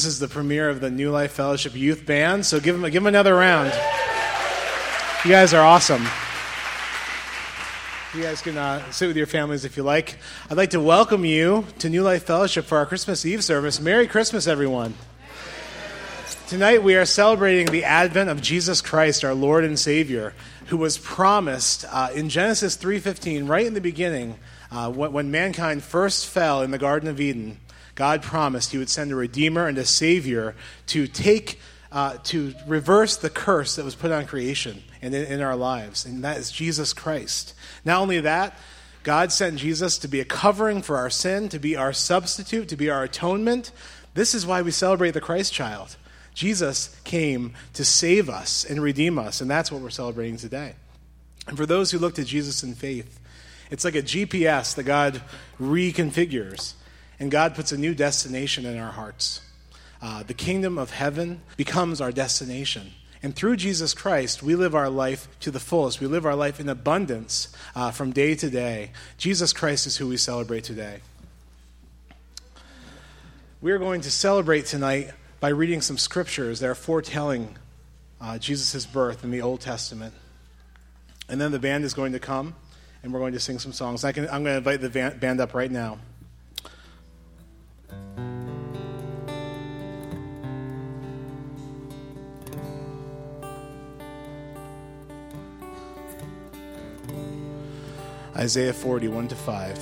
This is the premiere of the New Life Fellowship Youth Band, so give them, give them another round. You guys are awesome. You guys can uh, sit with your families if you like. I'd like to welcome you to New Life Fellowship for our Christmas Eve service. Merry Christmas, everyone. Tonight we are celebrating the advent of Jesus Christ, our Lord and Savior, who was promised uh, in Genesis 3:15, right in the beginning, uh, when, when mankind first fell in the Garden of Eden. God promised He would send a Redeemer and a Savior to take, uh, to reverse the curse that was put on creation and in, in our lives, and that is Jesus Christ. Not only that, God sent Jesus to be a covering for our sin, to be our substitute, to be our atonement. This is why we celebrate the Christ child. Jesus came to save us and redeem us, and that's what we're celebrating today. And for those who look to Jesus in faith, it's like a GPS that God reconfigures and God puts a new destination in our hearts. Uh, the kingdom of heaven becomes our destination. And through Jesus Christ, we live our life to the fullest. We live our life in abundance uh, from day to day. Jesus Christ is who we celebrate today. We are going to celebrate tonight by reading some scriptures that are foretelling uh, Jesus' birth in the Old Testament. And then the band is going to come, and we're going to sing some songs. I am going to invite the band up right now. Isaiah 41 to 5.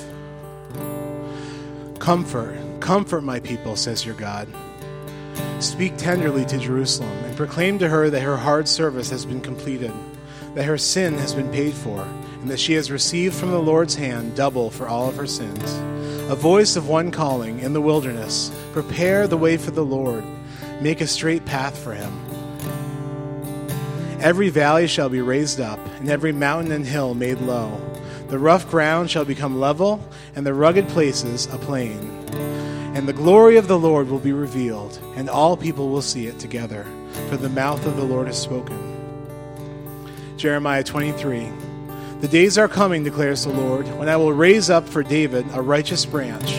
Comfort, comfort my people, says your God. Speak tenderly to Jerusalem and proclaim to her that her hard service has been completed, that her sin has been paid for, and that she has received from the Lord's hand double for all of her sins. A voice of one calling in the wilderness Prepare the way for the Lord, make a straight path for him. Every valley shall be raised up, and every mountain and hill made low. The rough ground shall become level, and the rugged places a plain. And the glory of the Lord will be revealed, and all people will see it together, for the mouth of the Lord has spoken. Jeremiah 23. The days are coming, declares the Lord, when I will raise up for David a righteous branch,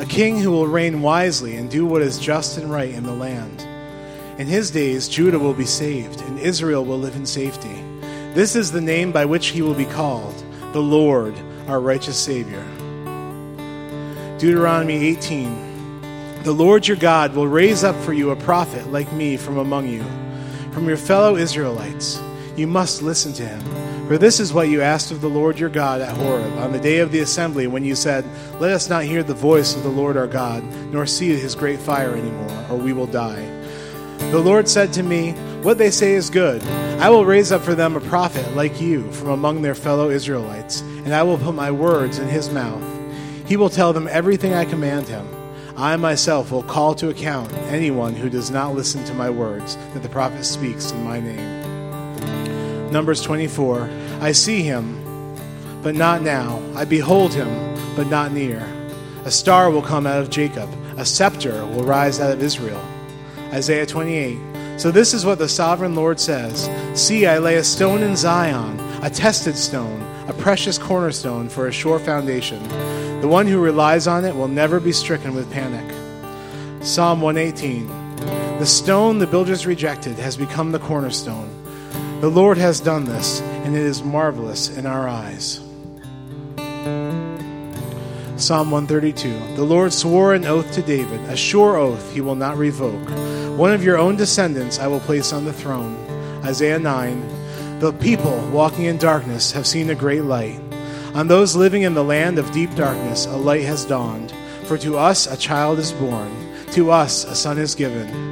a king who will reign wisely and do what is just and right in the land. In his days, Judah will be saved, and Israel will live in safety. This is the name by which he will be called the Lord, our righteous Savior. Deuteronomy 18 The Lord your God will raise up for you a prophet like me from among you, from your fellow Israelites. You must listen to him. For this is what you asked of the Lord your God at Horeb on the day of the assembly when you said, Let us not hear the voice of the Lord our God, nor see his great fire anymore, or we will die. The Lord said to me, What they say is good. I will raise up for them a prophet like you from among their fellow Israelites, and I will put my words in his mouth. He will tell them everything I command him. I myself will call to account anyone who does not listen to my words that the prophet speaks in my name. Numbers 24 I see him, but not now. I behold him, but not near. A star will come out of Jacob, a scepter will rise out of Israel. Isaiah 28 So this is what the sovereign Lord says See, I lay a stone in Zion, a tested stone, a precious cornerstone for a sure foundation. The one who relies on it will never be stricken with panic. Psalm 118 The stone the builders rejected has become the cornerstone. The Lord has done this, and it is marvelous in our eyes. Psalm 132 The Lord swore an oath to David, a sure oath he will not revoke. One of your own descendants I will place on the throne. Isaiah 9 The people walking in darkness have seen a great light. On those living in the land of deep darkness, a light has dawned. For to us a child is born, to us a son is given,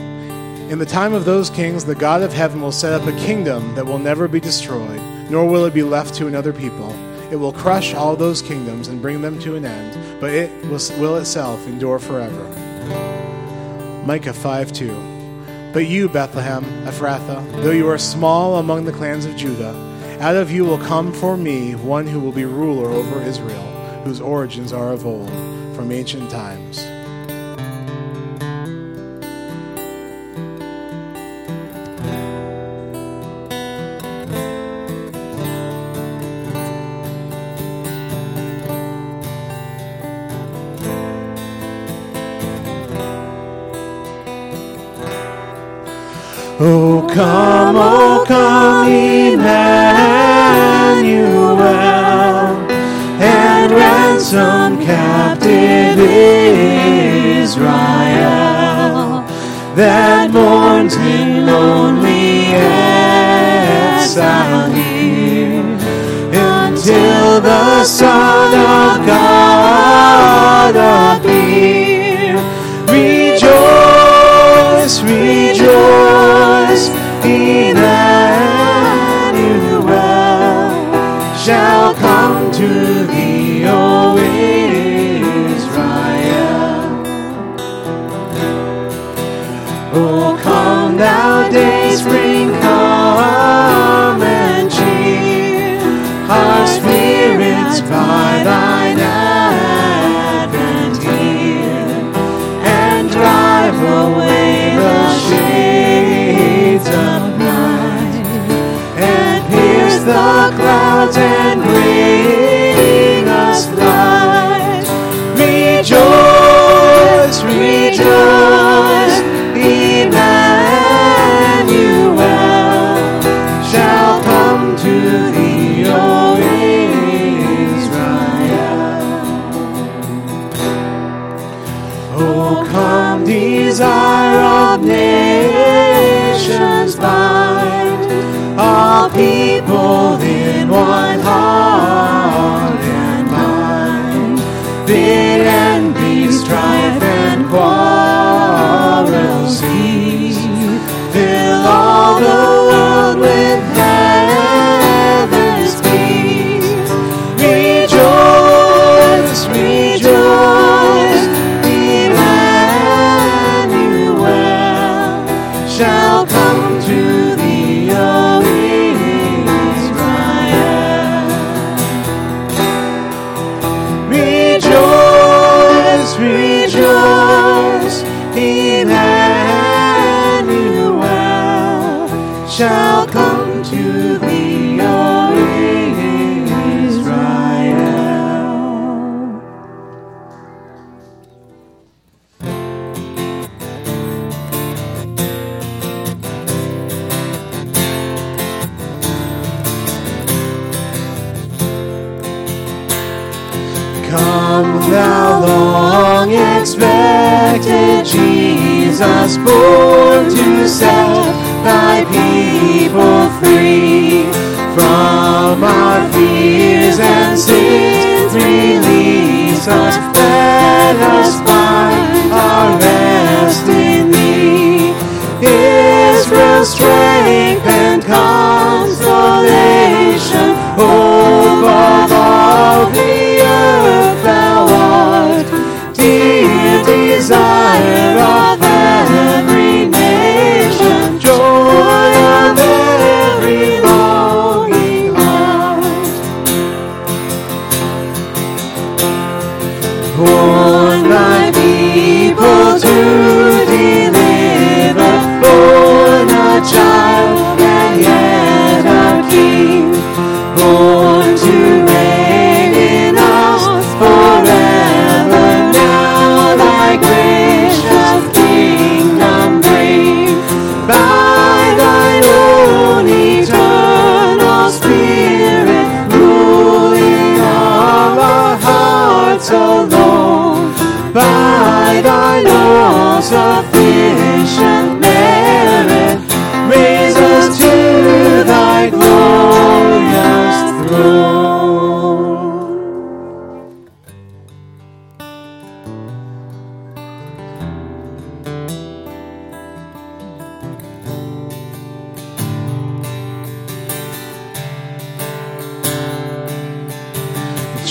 In the time of those kings, the God of heaven will set up a kingdom that will never be destroyed nor will it be left to another people. It will crush all those kingdoms and bring them to an end, but it will, itself endure forever. Micah 5 2. But you, Bethlehem, Ephrathah, though you are small among the clans of Judah, out of you will come for me one who will be ruler over Israel, whose origins are of old, from ancient times. Emmanuel, and ransom captive Israel that mourns in lonely exile here until the Son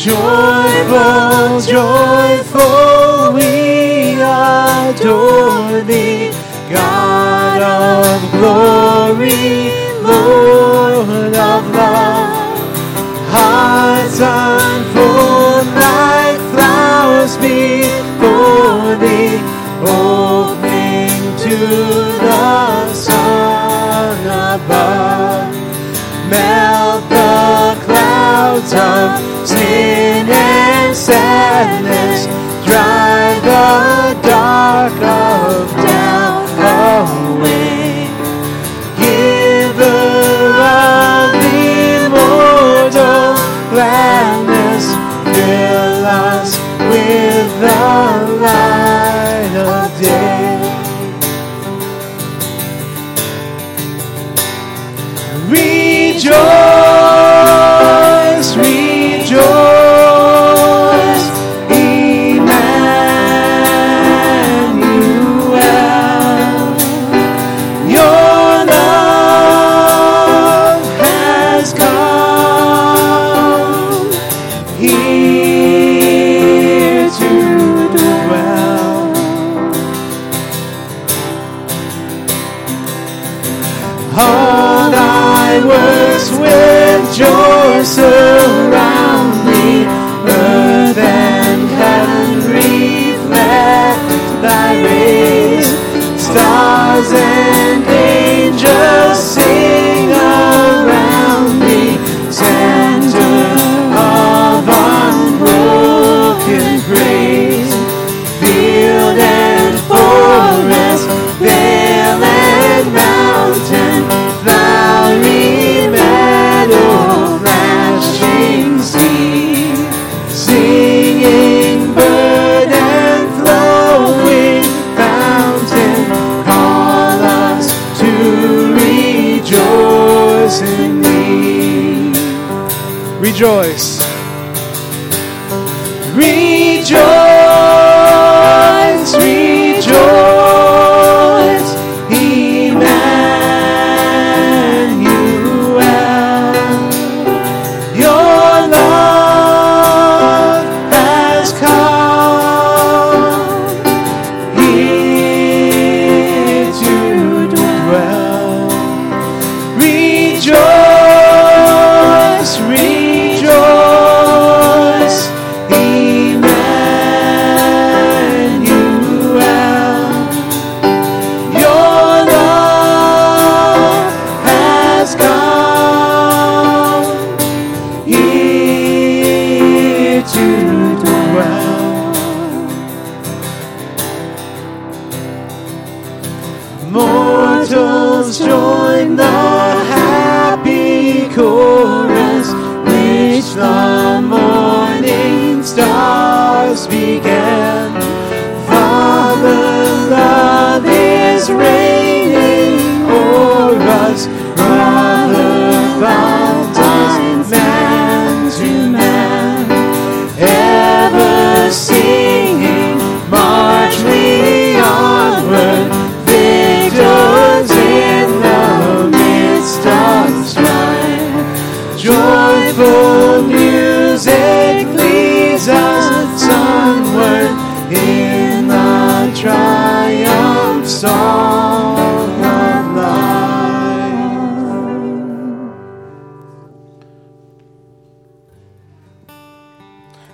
Joyful, joyful, we adore thee, God of glory, Lord of love. Hearts unfold like flowers before thee, opening to the sun above. Melt the clouds of sneeze sadness, drive the dark of doubt away. Giver of immortal gladness, fill us with the light of day. Rejoice.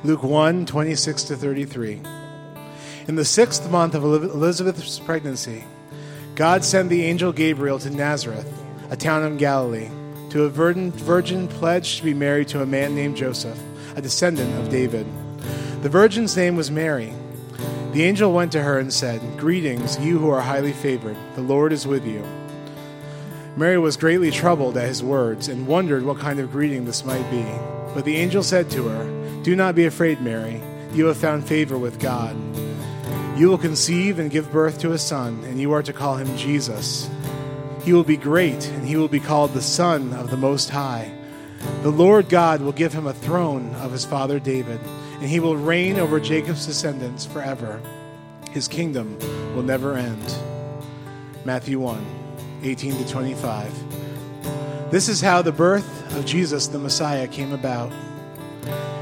Luke 1 26 to 33. In the sixth month of Elizabeth's pregnancy, God sent the angel Gabriel to Nazareth, a town in Galilee, to a virgin, virgin pledged to be married to a man named Joseph, a descendant of David. The virgin's name was Mary. The angel went to her and said, Greetings, you who are highly favored, the Lord is with you. Mary was greatly troubled at his words and wondered what kind of greeting this might be. But the angel said to her, Do not be afraid, Mary. You have found favor with God. You will conceive and give birth to a son, and you are to call him Jesus. He will be great, and he will be called the Son of the Most High. The Lord God will give him a throne of his father David, and he will reign over Jacob's descendants forever. His kingdom will never end. Matthew 1 18 to 25. This is how the birth of Jesus the Messiah came about.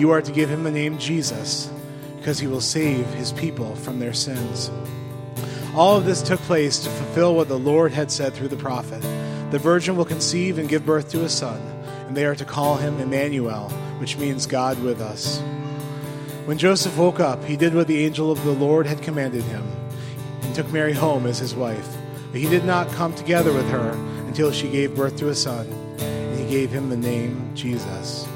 You are to give him the name Jesus, because he will save his people from their sins. All of this took place to fulfill what the Lord had said through the prophet. The virgin will conceive and give birth to a son, and they are to call him Emmanuel, which means God with us. When Joseph woke up, he did what the angel of the Lord had commanded him, and took Mary home as his wife. But he did not come together with her until she gave birth to a son, and he gave him the name Jesus.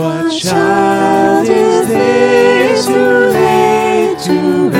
What child is this who laid to rest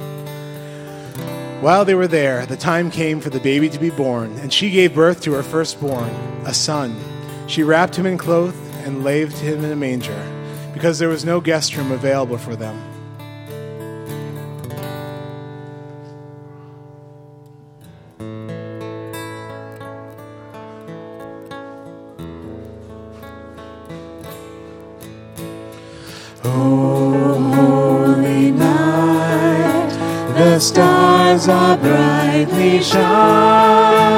While they were there, the time came for the baby to be born, and she gave birth to her firstborn, a son. She wrapped him in cloth and laid him in a manger, because there was no guest room available for them. Stars are brightly shining.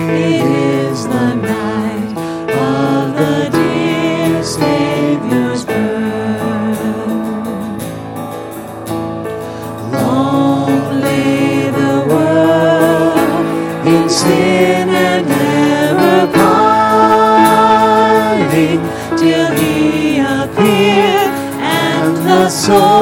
It is the night of the dear Savior's birth. Long lay the world in sin and error pining till He appeared and the soul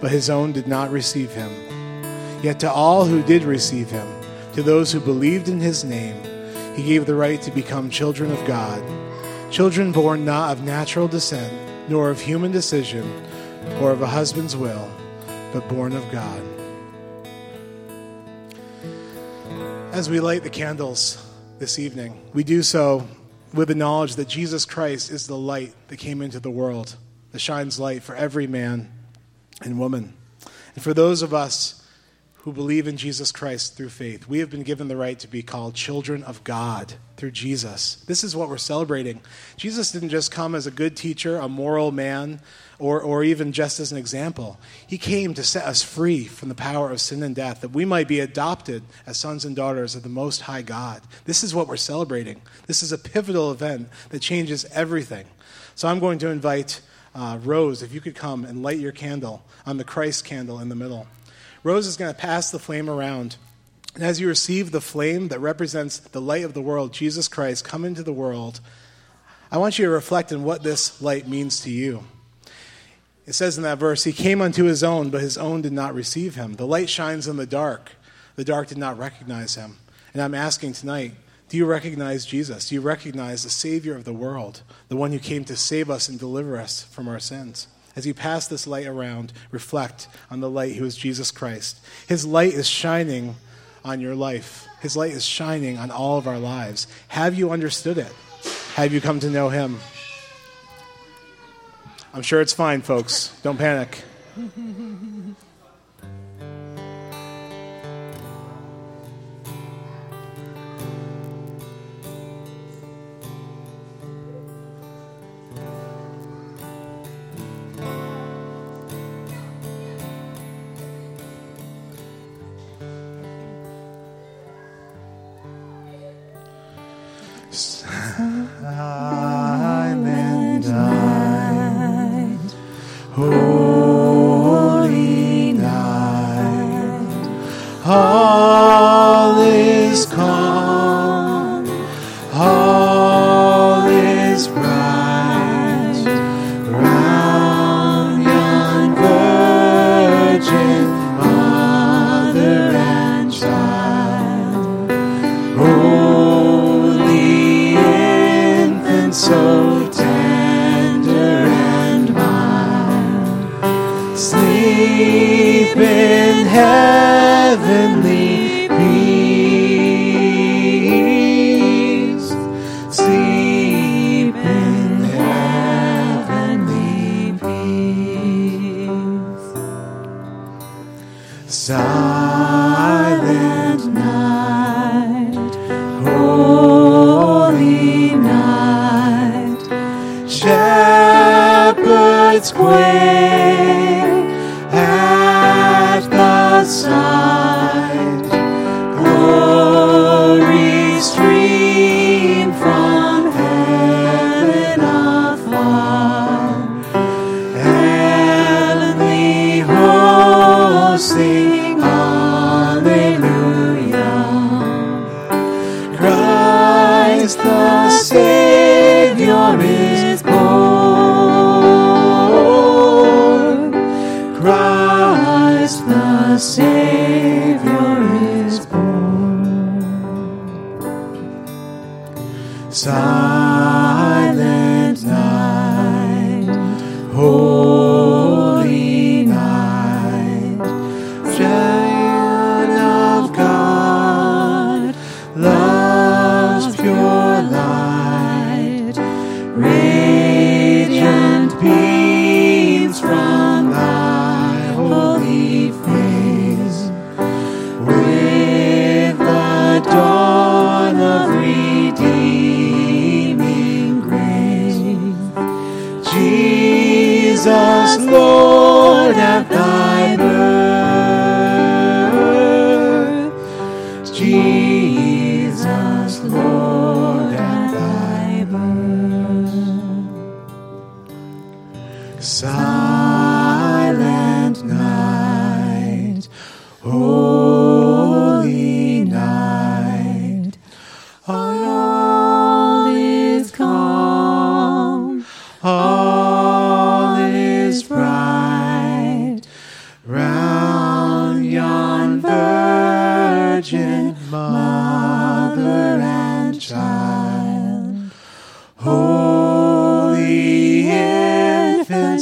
but his own did not receive him. Yet to all who did receive him, to those who believed in his name, he gave the right to become children of God, children born not of natural descent, nor of human decision, or of a husband's will, but born of God. As we light the candles this evening, we do so with the knowledge that Jesus Christ is the light that came into the world, that shines light for every man and woman. And for those of us who believe in Jesus Christ through faith, we have been given the right to be called children of God through Jesus. This is what we're celebrating. Jesus didn't just come as a good teacher, a moral man, or, or even just as an example. He came to set us free from the power of sin and death, that we might be adopted as sons and daughters of the Most High God. This is what we're celebrating. This is a pivotal event that changes everything. So I'm going to invite uh, Rose, if you could come and light your candle on the Christ candle in the middle. Rose is going to pass the flame around. And as you receive the flame that represents the light of the world, Jesus Christ, come into the world, I want you to reflect on what this light means to you. It says in that verse, He came unto His own, but His own did not receive Him. The light shines in the dark. The dark did not recognize Him. And I'm asking tonight, do you recognize Jesus? Do you recognize the Savior of the world, the one who came to save us and deliver us from our sins? As you pass this light around, reflect on the light who is Jesus Christ. His light is shining on your life, His light is shining on all of our lives. Have you understood it? Have you come to know Him? I'm sure it's fine, folks. Don't panic. Savior is born. Silent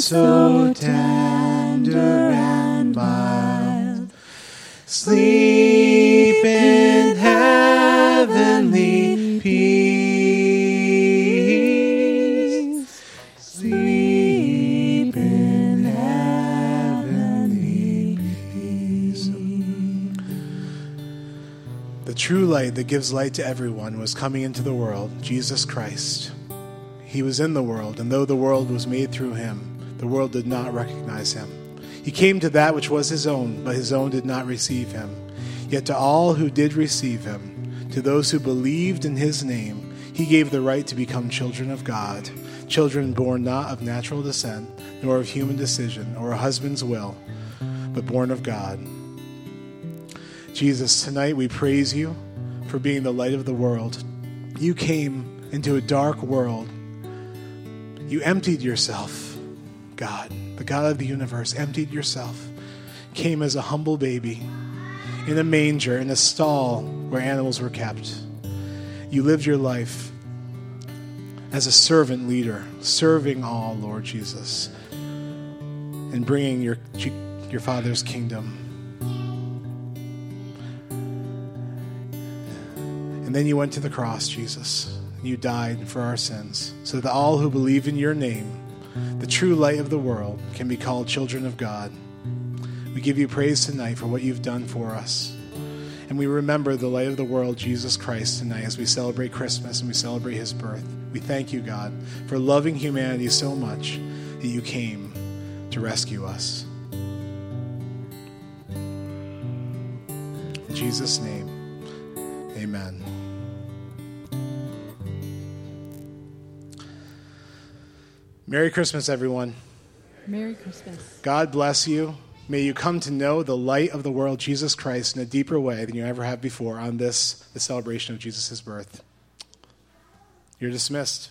so tender and mild. Sleep in heavenly peace. Sleep in heavenly peace. The true light that gives light to everyone was coming into the world, Jesus Christ. He was in the world, and though the world was made through him, the world did not recognize him. He came to that which was his own, but his own did not receive him. Yet to all who did receive him, to those who believed in his name, he gave the right to become children of God, children born not of natural descent, nor of human decision, or a husband's will, but born of God. Jesus, tonight we praise you for being the light of the world. You came into a dark world. You emptied yourself, God, the God of the universe, emptied yourself, came as a humble baby in a manger, in a stall where animals were kept. You lived your life as a servant leader, serving all, Lord Jesus, and bringing your, your Father's kingdom. And then you went to the cross, Jesus. And you died for our sins, so that all who believe in your name, the true light of the world, can be called children of God. We give you praise tonight for what you've done for us. And we remember the light of the world, Jesus Christ, tonight as we celebrate Christmas and we celebrate his birth. We thank you, God, for loving humanity so much that you came to rescue us. In Jesus' name, amen. Merry Christmas, everyone. Merry Christmas. God bless you. May you come to know the light of the world, Jesus Christ, in a deeper way than you ever have before on this, the celebration of Jesus' birth. You're dismissed.